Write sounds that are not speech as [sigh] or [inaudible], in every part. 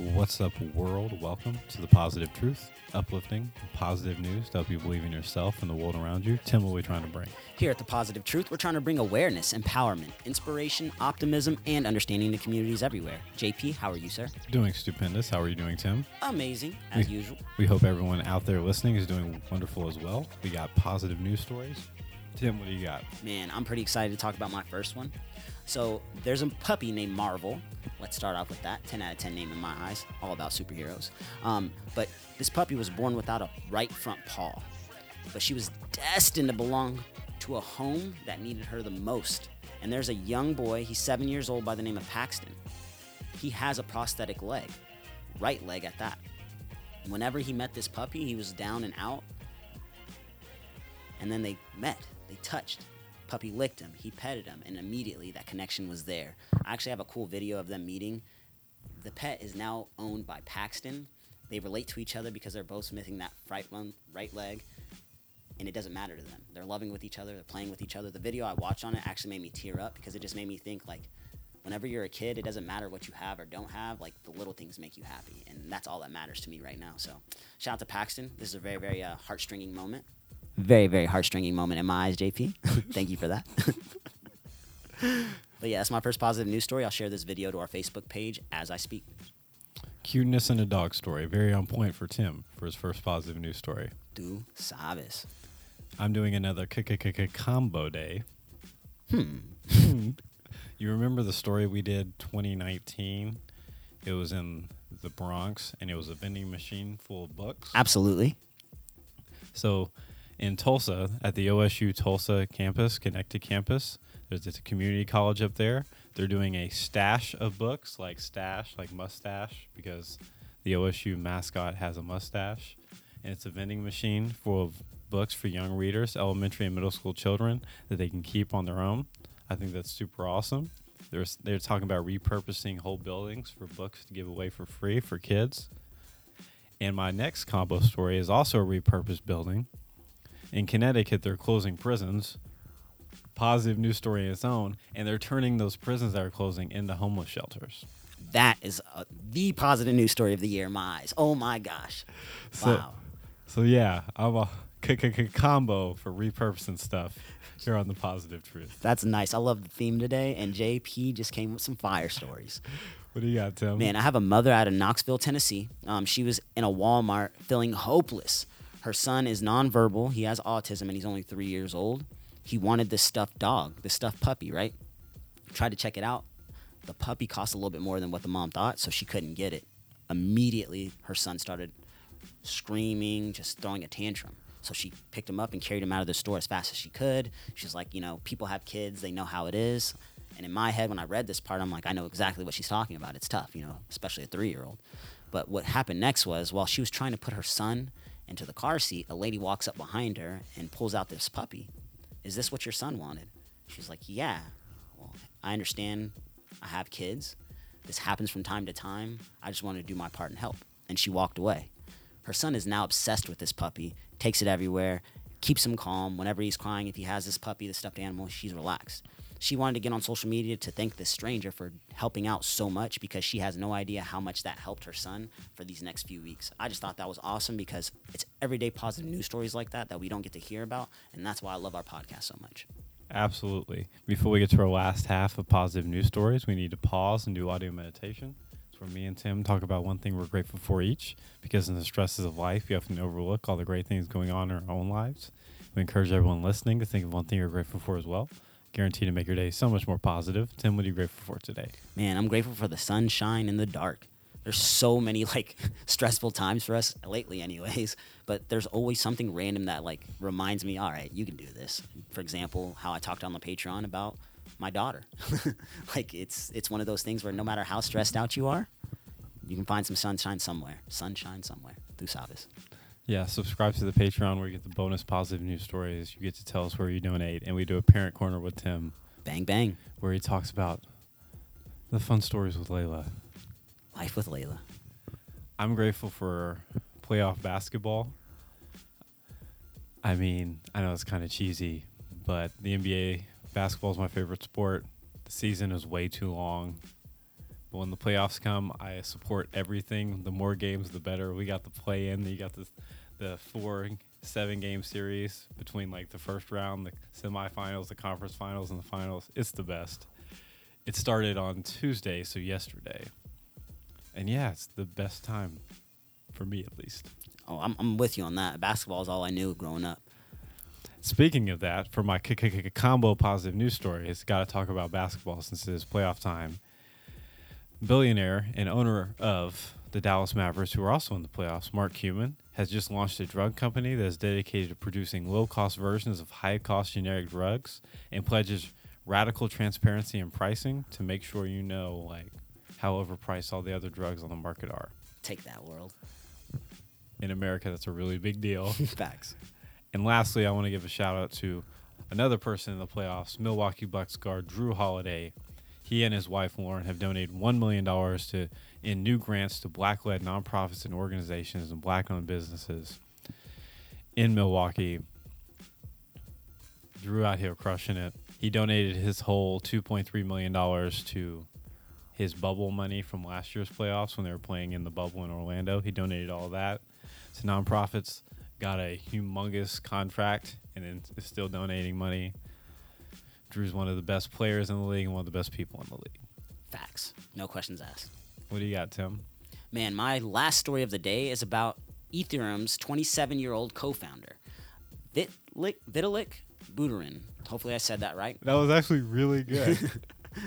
What's up, world? Welcome to the Positive Truth, uplifting, positive news to help you believe in yourself and the world around you. Tim, what are we trying to bring? Here at The Positive Truth, we're trying to bring awareness, empowerment, inspiration, optimism, and understanding to communities everywhere. JP, how are you, sir? Doing stupendous. How are you doing, Tim? Amazing, as We- usual. We hope everyone out there listening is doing wonderful as well. We got positive news stories. Tim, what do you got? Man, I'm pretty excited to talk about my first one. So, there's a puppy named Marvel. Let's start off with that. 10 out of 10 name in my eyes. All about superheroes. Um, but this puppy was born without a right front paw. But she was destined to belong to a home that needed her the most. And there's a young boy, he's seven years old, by the name of Paxton. He has a prosthetic leg, right leg at that. Whenever he met this puppy, he was down and out. And then they met, they touched. Puppy licked him, he petted him, and immediately that connection was there. I actually have a cool video of them meeting. The pet is now owned by Paxton. They relate to each other because they're both missing that right one, right leg, and it doesn't matter to them. They're loving with each other, they're playing with each other. The video I watched on it actually made me tear up because it just made me think like whenever you're a kid, it doesn't matter what you have or don't have, like the little things make you happy. And that's all that matters to me right now. So shout out to Paxton. This is a very, very uh, heartstringing moment. Very, very heartstringing moment in my eyes, JP. [laughs] Thank you for that. but yeah, that's my first positive news story. I'll share this video to our Facebook page as I speak. Cuteness in a dog story. Very on point for Tim for his first positive news story. Du sabes. I'm doing another combo day. Hmm. [laughs] You remember the story we did 2019? It was in the Bronx and it was a vending machine full of books. Absolutely. So in Tulsa, at the OSU Tulsa campus, connected campus, there's a community college up there. They're doing a stash of books, like stash, like mustache, because the OSU mascot has a mustache. And it's a vending machine full of books for young readers, elementary and middle school children, that they can keep on their own. I think that's super awesome. They're, they're talking about repurposing whole buildings for books to give away for free for kids. And my next combo story is also a repurposed building. In Connecticut, they're closing prisons. Positive news story in its own, and they're turning those prisons that are closing into homeless shelters. That is uh, the positive news story of the year my eyes. Oh my gosh. So- Wow. So yeah, I'm a [laughs] combo for repurposing stuff here on the Positive Truth. That's nice. I love the theme today, and JP just came with some fire stories. [laughs] What do you got, Tim? Man, I have a mother out of Knoxville, Tennessee. Um, she was in a Walmart feeling hopeless. Her son is nonverbal. He has autism, and he's only three years old. He wanted this stuffed dog, this stuffed puppy, right? Tried to check it out. The puppy cost a little bit more than what the mom thought, so she couldn't get it. Immediately, her son started screaming, just throwing a tantrum. So she picked him up and carried him out of the store as fast as she could. She's like, you know, people have kids, they know how it is. And in my head, when I read this part, I'm like, I know exactly what she's talking about. It's tough, you know, especially a three year old. But what happened next was while she was trying to put her son into the car seat, a lady walks up behind her and pulls out this puppy. Is this what your son wanted? She's like, Yeah. Well, I understand I have kids. This happens from time to time. I just wanted to do my part and help. And she walked away. Her son is now obsessed with this puppy, takes it everywhere, keeps him calm. Whenever he's crying, if he has this puppy, the stuffed animal, she's relaxed. She wanted to get on social media to thank this stranger for helping out so much because she has no idea how much that helped her son for these next few weeks. I just thought that was awesome because it's everyday positive news stories like that that we don't get to hear about. And that's why I love our podcast so much. Absolutely. Before we get to our last half of positive news stories, we need to pause and do audio meditation. It's where me and Tim talk about one thing we're grateful for each, because in the stresses of life, you often overlook all the great things going on in our own lives. We encourage everyone listening to think of one thing you're grateful for as well. Guaranteed to make your day so much more positive. Tim, what are you grateful for today? Man, I'm grateful for the sunshine in the dark. There's so many like [laughs] stressful times for us lately, anyways. [laughs] But there's always something random that like reminds me, all right, you can do this. For example, how I talked on the Patreon about my daughter. [laughs] like it's it's one of those things where no matter how stressed out you are, you can find some sunshine somewhere. Sunshine somewhere. Through Sabas. Yeah, subscribe to the Patreon where you get the bonus positive news stories. You get to tell us where you donate, and we do a parent corner with Tim Bang bang. where he talks about the fun stories with Layla. Life with Layla. I'm grateful for playoff basketball. I mean, I know it's kind of cheesy, but the NBA basketball is my favorite sport. The season is way too long. But when the playoffs come, I support everything. The more games, the better. We got the play in. You got the the four seven game series between like the first round, the semifinals, the conference finals, and the finals. It's the best. It started on Tuesday, so yesterday. And yeah, it's the best time for me at least. Oh, I'm, I'm with you on that. Basketball is all I knew growing up. Speaking of that, for my k- k- combo positive news story, it's got to talk about basketball since it is playoff time. Billionaire and owner of the Dallas Mavericks, who are also in the playoffs, Mark Cuban, has just launched a drug company that is dedicated to producing low cost versions of high cost generic drugs and pledges radical transparency in pricing to make sure you know like how overpriced all the other drugs on the market are. Take that world. In America, that's a really big deal. [laughs] Facts. And lastly, I want to give a shout out to another person in the playoffs, Milwaukee Bucks guard Jrue Holiday. He and his wife Lauren have donated one million dollars to in new grants to black-led nonprofits and organizations and black-owned businesses in Milwaukee. Jrue out here crushing it. He donated his whole two point three million dollars to his bubble money from last year's playoffs when they were playing in the bubble in Orlando. He donated all that to nonprofits got a humongous contract and is still donating money. Jrue's one of the best players in the league and one of the best people in the league. Facts. No questions asked. What do you got, Tim? Man, my last story of the day is about Ethereum's 27 year old co founder, Vitalik, Vitalik Buterin. Hopefully, I said that right. That was actually really good. [laughs]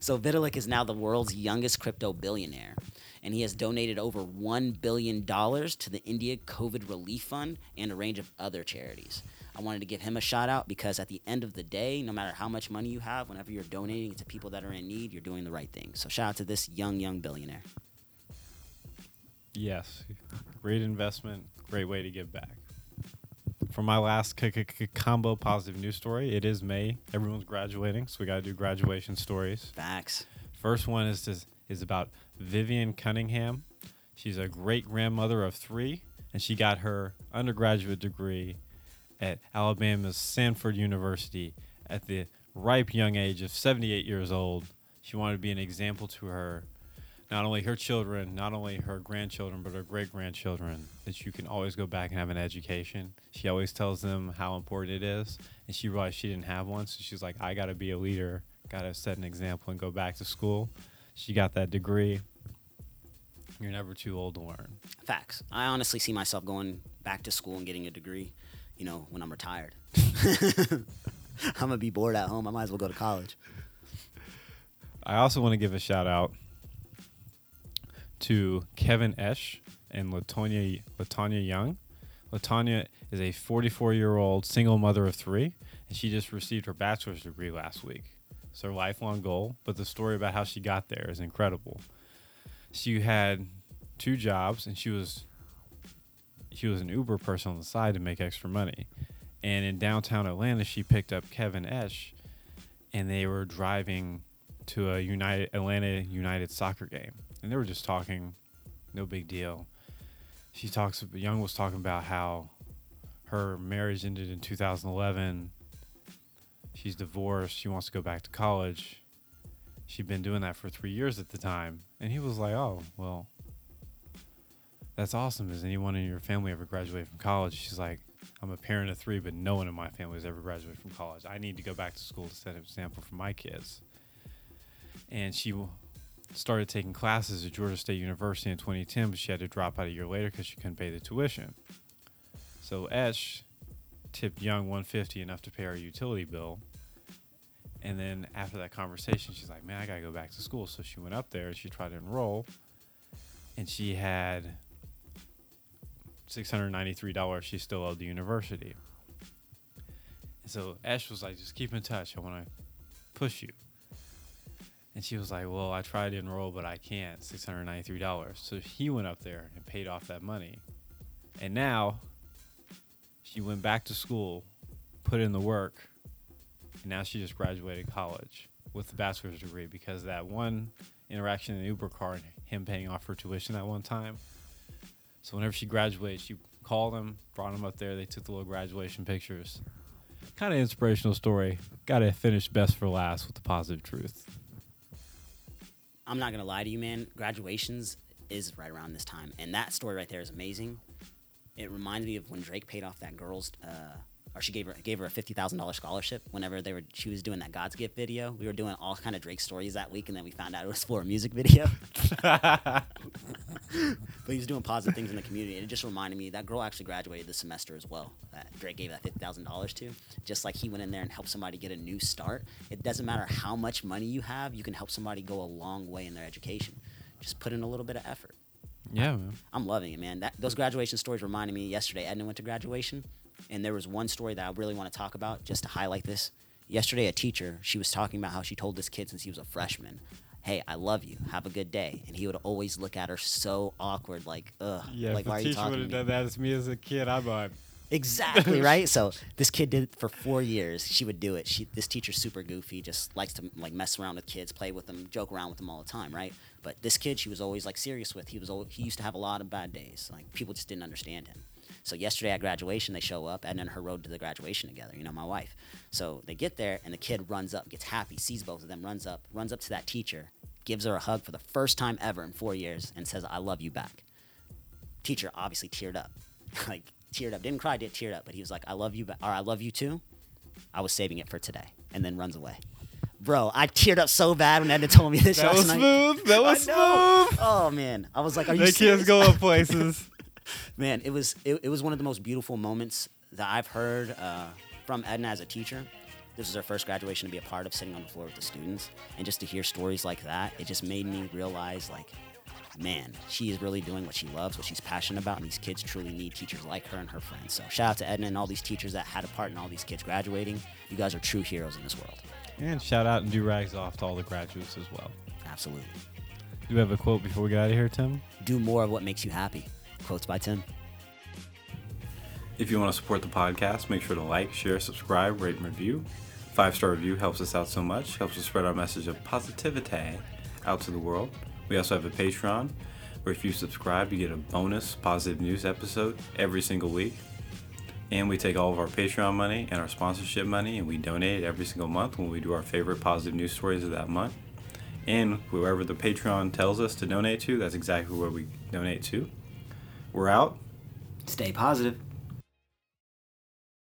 So, Vitalik is now the world's youngest crypto billionaire, and he has donated over $1 billion to the India COVID Relief Fund and a range of other charities. I wanted to give him a shout out because at the end of the day, no matter how much money you have, whenever you're donating it to people that are in need, you're doing the right thing. So, shout out to this young, young billionaire. yes, great investment, great way to give back. For my last c- c- combo positive news story, it is May. Everyone's graduating, so we got to do graduation stories. Facts. First one is this, is about Vivian Cunningham. She's a great grandmother of three, and she got her undergraduate degree at Alabama's Samford University at the ripe young age of 78 years old. She wanted to be an example to her, not only her children, not only her grandchildren, but her great grandchildren, that you can always go back and have an education. She always tells them how important it is, and she realized she didn't have one, so she's like, I got to be a leader, got to set an example and go back to school. She got that degree. You're never too old to learn. Facts. I honestly see myself going back to school and getting a degree, you know, when I'm retired. [laughs] I'm to be bored at home. I might as well go to college. I also want to give a shout out to Kevin Esch and Latonya Latanya Young. Latanya is a 44 year old single mother of three, and she just received her bachelor's degree last week. It's her lifelong goal, but the story about how she got there is incredible. She had two jobs, and she was she was an Uber person on the side to make extra money. And in downtown Atlanta, she picked up Kevin Esch, and they were driving to a United Atlanta United soccer game, and they were just talking, no big deal. She talks. Young was talking about how her marriage ended in 2011. She's divorced. She wants to go back to college. She'd been doing that for three years at the time, and he was like, "Oh, well, that's awesome. Has anyone in your family ever graduated from college?" She's like, "I'm a parent of three, but no one in my family has ever graduated from college. I need to go back to school to set an example for my kids." and she started taking classes at Georgia State University in 2010, but she had to drop out a year later because she couldn't pay the tuition. So Esch tipped Young 150 enough to pay her utility bill. And then after that conversation, she's like, "Man, I gotta go back to school." So she went up there and she tried to enroll, and she had $693 she still owed the university. And so Esch was like, "Just keep in touch. I want to push you." And she was like, Well, I tried to enroll, but I can't. $693. So he went up there and paid off that money. And now she went back to school, put in the work, and now she just graduated college with a bachelor's degree because that one interaction in the Uber car and him paying off her tuition that one time. So whenever she graduated, she called him, brought him up there. They took the little graduation pictures. Kind of inspirational story. Got to finish best for last with the positive truth. I'm not gonna lie to you, man. Graduations is right around this time, and that story right there is amazing. It reminds me of when Drake paid off that girl's, uh, or she gave her gave her a fifty thousand dollars scholarship. Whenever they were, she was doing that God's gift video. We were doing all kind of Drake stories that week, and then we found out it was for a music video. [laughs] [laughs] but he was doing positive things in the community, and it just reminded me that girl actually graduated this semester as well. That Drake gave that fifty thousand dollars to, just like he went in there and helped somebody get a new start. It doesn't matter how much money you have, you can help somebody go a long way in their education. Just put in a little bit of effort. Yeah, man. I'm loving it, man. That those graduation stories reminded me yesterday. Edna went to graduation, and there was one story that I really want to talk about just to highlight this. Yesterday, a teacher she was talking about how she told this kid since he was a freshman, "Hey, I love you. Have a good day." And he would always look at her so awkward, like, "Ugh, Yeah, like if why the are you teacher talking would have done that as me as a kid, I'm like, Exactly [laughs] right. So this kid did it for four years. She would do it. She this teacher's super goofy, just likes to like mess around with kids, play with them, joke around with them all the time, right? But this kid, she was always like serious with. He was al- he used to have a lot of bad days. Like people just didn't understand him. So yesterday at graduation, they show up, and then her road to the graduation together. You know, my wife. So they get there, and the kid runs up, gets happy, sees both of them, runs up, runs up to that teacher, gives her a hug for the first time ever in four years, and says, "I love you back." teacher obviously teared up, [laughs] like teared up. Didn't cry, did teared up, but he was like, "I love you, ba- or I love you too." I was saving it for today, and then runs away. Bro, I teared up so bad when Edna told me this that was night. smooth. That was smooth. Oh man, I was like, "Are you That kid's serious?" going places. [laughs] man, it was it, it was one of the most beautiful moments that I've heard uh, from Edna as a teacher. This was her first graduation to be a part of, sitting on the floor with the students, and just to hear stories like that, it just made me realize, like, man, she is really doing what she loves, what she's passionate about, and these kids truly need teachers like her and her friends. So shout out to Edna and all these teachers that had a part in all these kids graduating. You guys are true heroes in this world. And shout out and do rags off to all the graduates as well. Absolutely. Do we have a quote before we get out of here, Tim? Do more of what makes you happy. Quotes by Tim. If you want to support the podcast, make sure to like, share, subscribe, rate, and review. Five star review helps us out so much, helps us spread our message of positivity out to the world. We also have a Patreon where if you subscribe, you get a bonus positive news episode every single week. And we take all of our Patreon money and our sponsorship money and we donate it every single month when we do our favorite positive news stories of that month. And whoever the Patreon tells us to donate to, that's exactly where we donate to. We're out. Stay positive.